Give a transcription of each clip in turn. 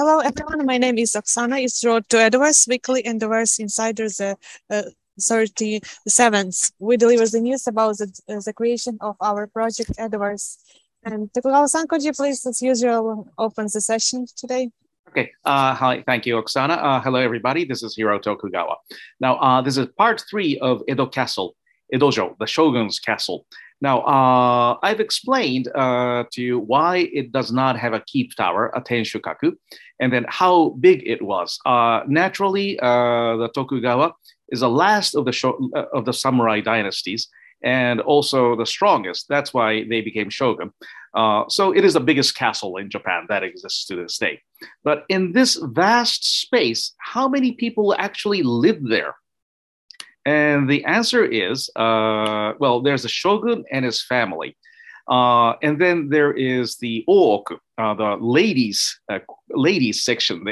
Hello, everyone. My name is Oksana. It's Road to Edoverse Weekly and Edoverse Insiders uh, uh, 37th. We deliver the news about the, uh, the creation of our project Edoverse. And Tokugawa-san, could you please, as usual, open the session today? Okay. Uh, hi. Thank you, Oksana. Uh, hello, everybody. This is Hiro Tokugawa. Now, uh, this is part three of Edo Castle, Edojo, the Shogun's Castle. Now, uh, I've explained uh, to you why it does not have a keep tower, a Tenshukaku, and then how big it was. Uh, naturally, uh, the Tokugawa is the last of the uh, of the samurai dynasties, and also the strongest. That's why they became shogun. Uh, so it is the biggest castle in Japan that exists to this day. But in this vast space, how many people actually live there? And the answer is uh, well, there's the shogun and his family. Uh, and then there is the ooku, uh, the ladies uh, ladies section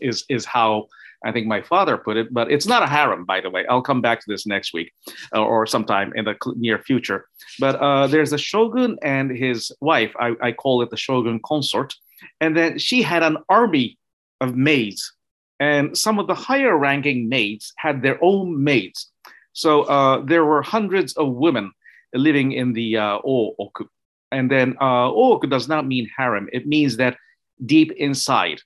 is is how I think my father put it. But it's not a harem, by the way. I'll come back to this next week uh, or sometime in the near future. But uh, there's the shogun and his wife. I, I call it the shogun consort, and then she had an army of maids and some of the higher ranking maids had their own maids. So uh, there were hundreds of women living in the uh, ooku. And then uh, ooku does not mean harem, it means that deep inside.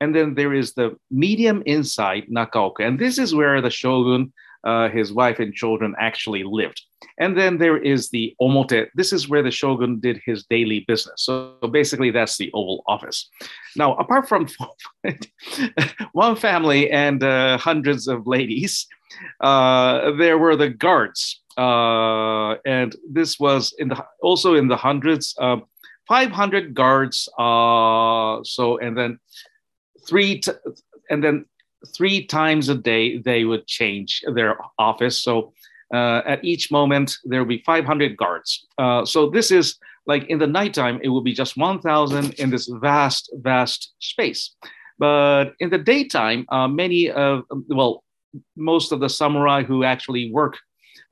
And then there is the medium inside nakaoku. And this is where the shogun, uh, his wife, and children actually lived. And then there is the omote. This is where the shogun did his daily business. So basically, that's the Oval Office. Now, apart from one family and uh, hundreds of ladies, uh, there were the guards. Uh, and this was in the, also in the hundreds, 500 guards. Uh, so, and then three, t- and then three times a day they would change their office. So uh, at each moment, there will be 500 guards. Uh, so this is like in the nighttime, it will be just 1,000 in this vast, vast space. But in the daytime, uh, many of, well, most of the samurai who actually work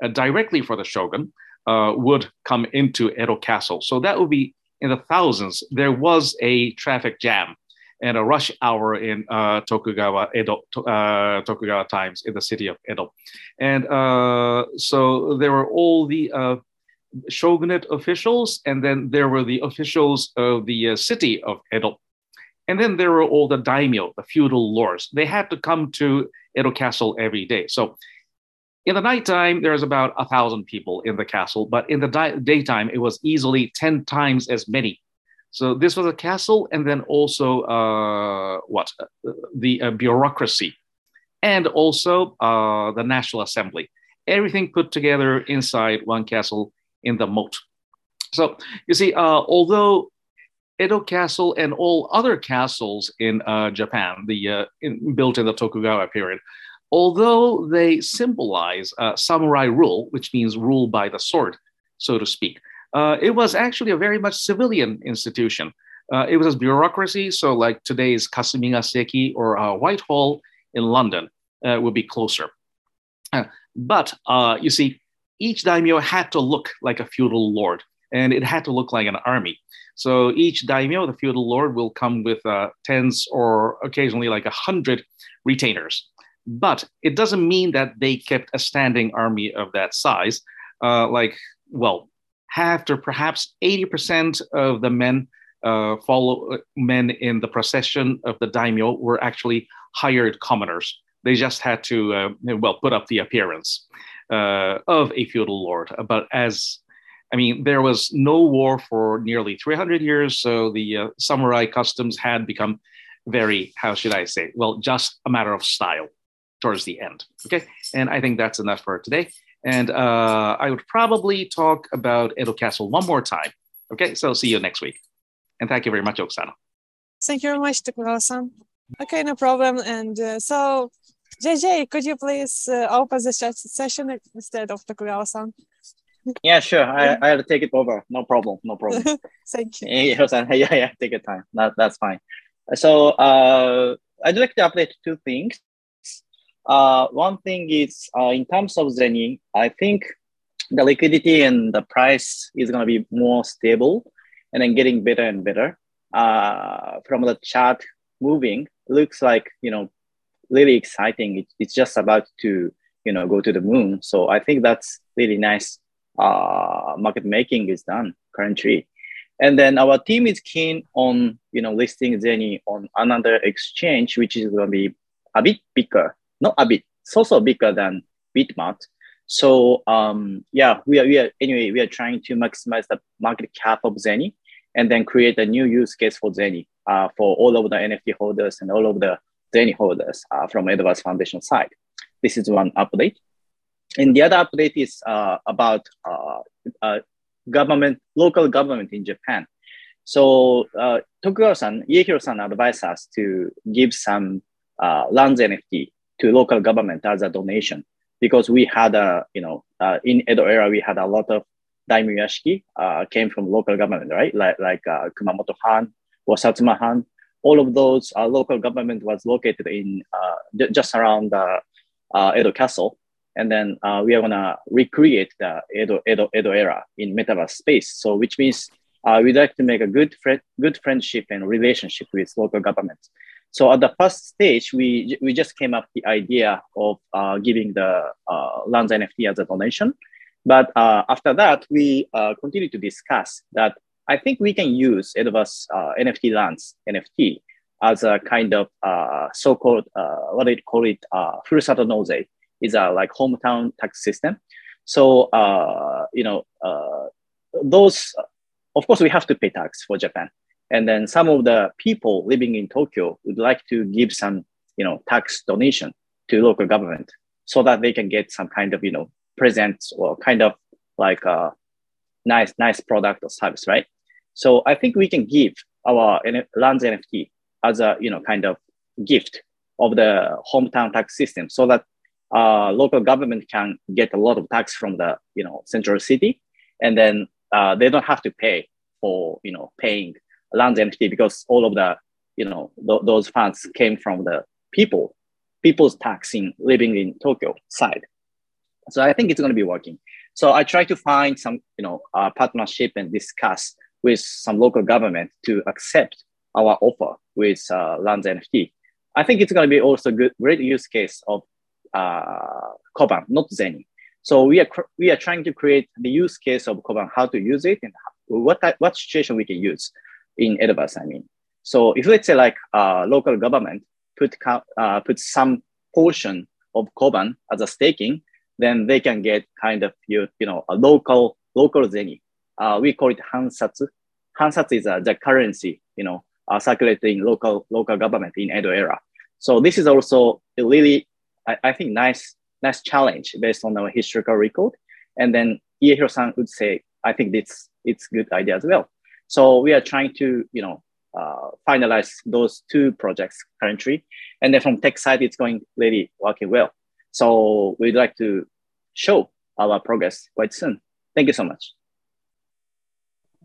uh, directly for the shogun uh, would come into Edo Castle. So that would be in the thousands. There was a traffic jam and a rush hour in uh, Tokugawa Edo uh, Tokugawa times in the city of Edo, and uh, so there were all the uh, shogunate officials, and then there were the officials of the uh, city of Edo, and then there were all the daimyo, the feudal lords. They had to come to Edo Castle every day. So in the nighttime, there's about a thousand people in the castle, but in the daytime, it was easily 10 times as many so this was a castle, and then also uh, what the uh, bureaucracy, and also uh, the National Assembly. Everything put together inside one castle in the moat. So you see, uh, although Edo Castle and all other castles in uh, Japan, the uh, in, built in the Tokugawa period, although they symbolize samurai rule, which means rule by the sword, so to speak, uh, it was actually a very much civilian institution. Uh, it was a bureaucracy, so like today's Kasumi Seki or uh, Whitehall in London uh, would be closer. Uh, but uh, you see, each daimyo had to look like a feudal lord, and it had to look like an army. So each daimyo, the feudal lord, will come with tens or occasionally like a hundred retainers. But it doesn't mean that they kept a standing army of that size. like, well, half to perhaps 80% of the men uh, follow uh, men in the procession of the daimyo were actually hired commoners. They just had to, uh, well, put up the appearance uh, of a feudal lord. But as I mean, there was no war for nearly 300 years, so the uh, samurai customs had become very, how should I say, well, just a matter of style towards the end. Okay, and I think that's enough for today. And uh, I would probably talk about Edo Castle one more time. Okay, so see you next week. And thank you very much, Oksana. Thank you very much, Tokugawa-san. Okay, no problem. And uh, so, JJ, could you please uh, open the session instead of Tokugawa-san? Yeah, sure. I, I'll take it over. No problem. No problem. Thank you. Yeah, yeah, yeah. Take your time. That, that's fine. So uh, I'd like to update two things. Uh, one thing is uh, in terms of Zeni, I think the liquidity and the price is going to be more stable and then getting better and better. Uh, from the chart moving. Looks like you know really exciting. It, it's just about to you know go to the moon. So I think that's really nice. Uh, market making is done currently, and then our team is keen on you know listing Zeni on another exchange, which is going to be a bit bigger, not a bit, it's also bigger than Bitmart. So um, yeah, we are, we are anyway. We are trying to maximize the market cap of Zeni, and then create a new use case for Zeni uh, for all of the NFT holders and all of the Zeni holders uh, from Edoverse Foundation side. This is one update. And the other update is uh, about uh, uh, government, local government in Japan. So uh, Tokugawa-san, Iehiro-san advised us to give some uh, lands NFT to local government as a donation because we had a, you know, uh, in Edo era, we had a lot of daimyashiki uh, came from local government, right? Like, like uh, Kumamoto Han or Satsuma Han. All of those uh, local government was located in uh, just around uh, Edo Castle. And then uh, we are gonna recreate the Edo, Edo, Edo era in metaverse space. So which means we'd like to make a good, friend, good friendship and relationship with local governments. So at the first stage, we, we just came up the idea of uh, giving the uh, lands NFT as a donation. But uh, after that, we uh, continue to discuss that I think we can use Edoverse uh, NFT lands NFT as a kind of uh, so-called, uh, what do you call it, uh, Furusato Nozei is a like hometown tax system. So, you know, those, of course, we have to pay tax for Japan. And then some of the people living in Tokyo would like to give some, you know, tax donation to local government so that they can get some kind of, you know, presents or kind of like a nice, nice product or service, right? So I think we can give our lands NFT as a, you know, kind of gift of the hometown tax system so that uh, local government can get a lot of tax from the, you know, central city. And then uh, they don't have to pay for, you know, paying lands NFT because all of the, you know, th- those funds came from the people, people's taxing living in Tokyo side. So I think it's going to be working. So I try to find some, you know, uh, partnership and discuss with some local government to accept our offer with uh, NFT. I think it's going to be also good, great use case of uh, Koban, not Zeni. So we are we are trying to create the use case of Koban, how to use it, and what what situation we can use in Edoverse. I mean, so if let's say like uh, local government put uh, put some portion of Koban as a staking, then they can get kind of you you know a local local zeni. Uh, we call it hansatsu. Hansatsu is uh, the currency you know uh, circulating local local government in Edo era. So this is also a really I, I think nice nice challenge based on our historical record. And then Iehiro-san would say, I think it's it's good idea as well. So we are trying to you know uh, finalize those two projects currently, and then from tech side, it's going really working well. So we'd like to show our progress quite soon. Thank you so much.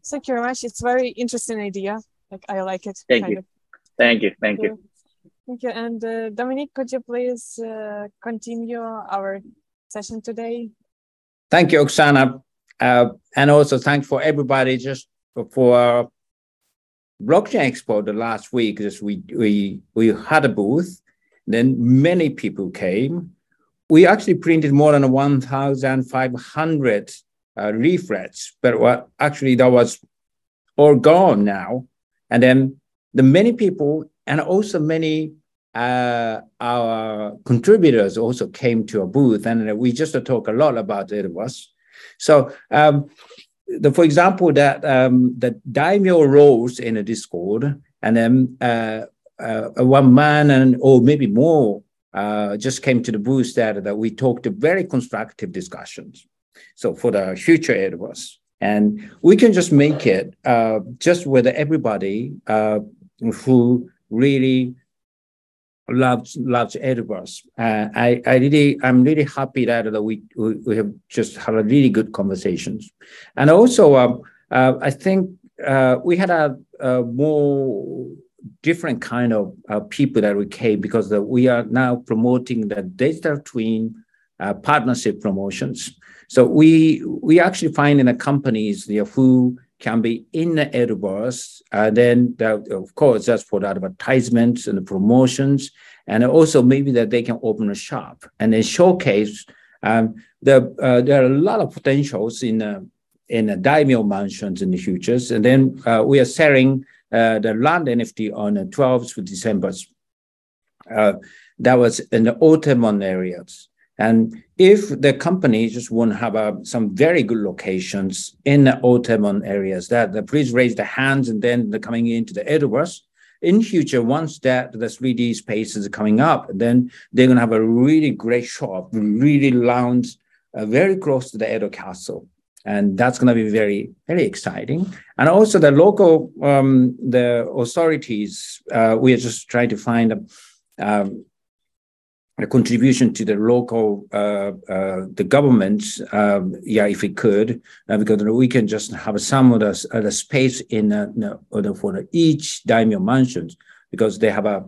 Thank you very much. It's very interesting idea. Like I like it. Thank you. Of. Thank you. Thank you. Thank you. And uh, Dominique, could you please uh, continue our session today? Thank you, Oksana. Uh, and also thanks for everybody just for, for blockchain expo the last week. Just we we we had a booth, then many people came, we actually printed more than 1,500 uh, leaflets, but what actually that was all gone now. And then the many people and also many uh, our contributors also came to a booth, and we just talk a lot about it was. So, um, the, for example, that um, the daimyo rose in a Discord, and then uh, uh, one man and or maybe more uh, just came to the booth that, that we talked very constructive discussions. So for the future Edoverse, and we can just make it uh, just with everybody uh, who really loves loves Edoverse. Uh, I I really I'm really happy that, we, we, we have just had a really good conversations, and also um, uh, I think uh, we had a, a more different kind of uh, people that we came because the, we are now promoting the digital twin uh, partnership promotions. So we we actually find in the companies who can be in the Edoverse. And then, that, of course, that's for the advertisements and the promotions. And also maybe that they can open a shop and then showcase. Um, the, uh, there are a lot of potentials in uh, in the daimyo mansions in the futures. And then uh, we are selling uh, the land NFT on the 12th of December. Uh, that was in the Otemon areas. And if the company just want to have uh, some very good locations in the Otemon areas, that the please raise the hands and then they're coming into the Edoverse. In future, once that the 3D spaces are coming up, then they're going to have a really great shop, really lounge, uh, very close to the Edo Castle and that's going to be very very exciting and also the local um, the authorities uh, we are just trying to find um, a contribution to the local uh, uh, the government um, yeah if we could uh, because we can just have some of the, uh, the space in uh, for each daimyo mansions because they have a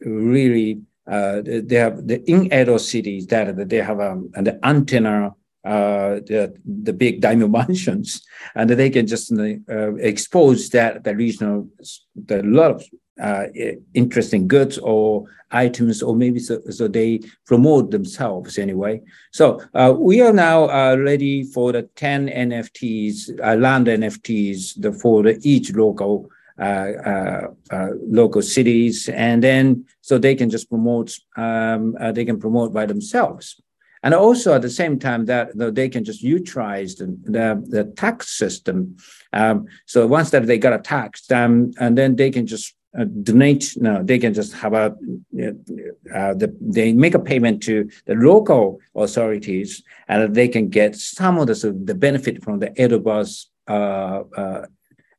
really they have the in Edo cities that they have um, the antenna uh, the, the big daimyo mansions, and they can just uh, expose that the regional, the lot of uh, interesting goods or items, or maybe so, so they promote themselves anyway. So uh, we are now uh, ready for the 10 NFTs, uh, land NFTs the, for the, each local uh, uh, local cities, and then so they can just promote. Um, they can promote by themselves. And also at the same time that they can just utilize the, the, the tax system. Um, so once that they got a tax, um, and then they can just uh, donate. No, they can just have a. Uh, the, they make a payment to the local authorities, and they can get some of the so the benefit from the uh, uh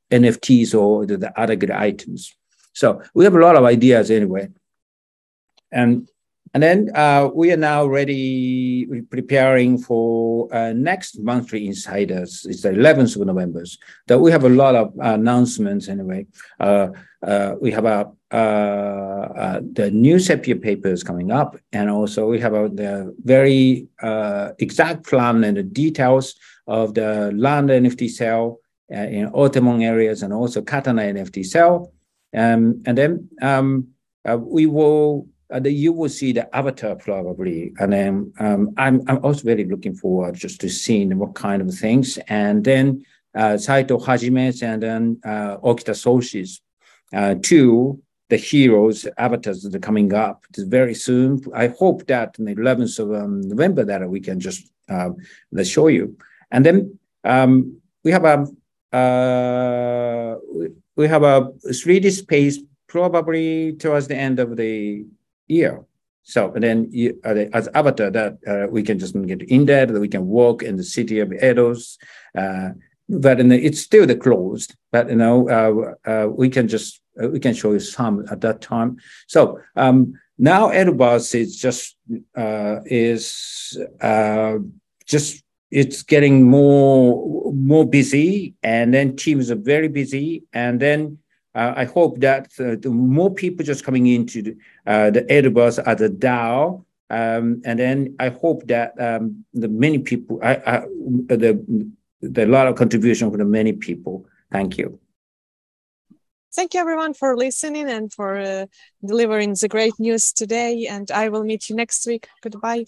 NFTs or the, the other good items. So we have a lot of ideas anyway, and and then uh, we are now ready, preparing for uh, next monthly insiders. It's the 11th of November. That we have a lot of announcements anyway. Uh, uh we have a, uh, uh, the new Sepia papers coming up, and also we have a, the very exact plan and the details of the land NFT sale in Otemon areas and also Katana NFT sale. Um, and then um, we will uh, you will see the avatar probably. And then um, I'm, I'm also very looking forward just to seeing what kind of things. And then uh, Saito Hajime's and then uh, Okita Soji's uh, two the heroes avatars that are coming up very soon. I hope that on the 11th of um, November that we can just uh, let's show you. And then um, we have a uh, we have a 3D space probably towards the end of the year. So and then you, uh, as avatar, that uh, we can just get in there, that we can walk in the city of Edos. Uh, but the, it's still the closed. But you know, uh, uh, we can just uh, we can show you some at that time. So um, now Edoverse is just is just it's getting more more busy, and then teams are very busy, and then uh, I hope that uh, more people just coming into the, uh, the Edoverse as a DAO, um, and then I hope that um, the many people, I, I, the, the lot of contribution from the many people. Thank you. Thank you everyone for listening and for uh, delivering the great news today. And I will meet you next week. Goodbye.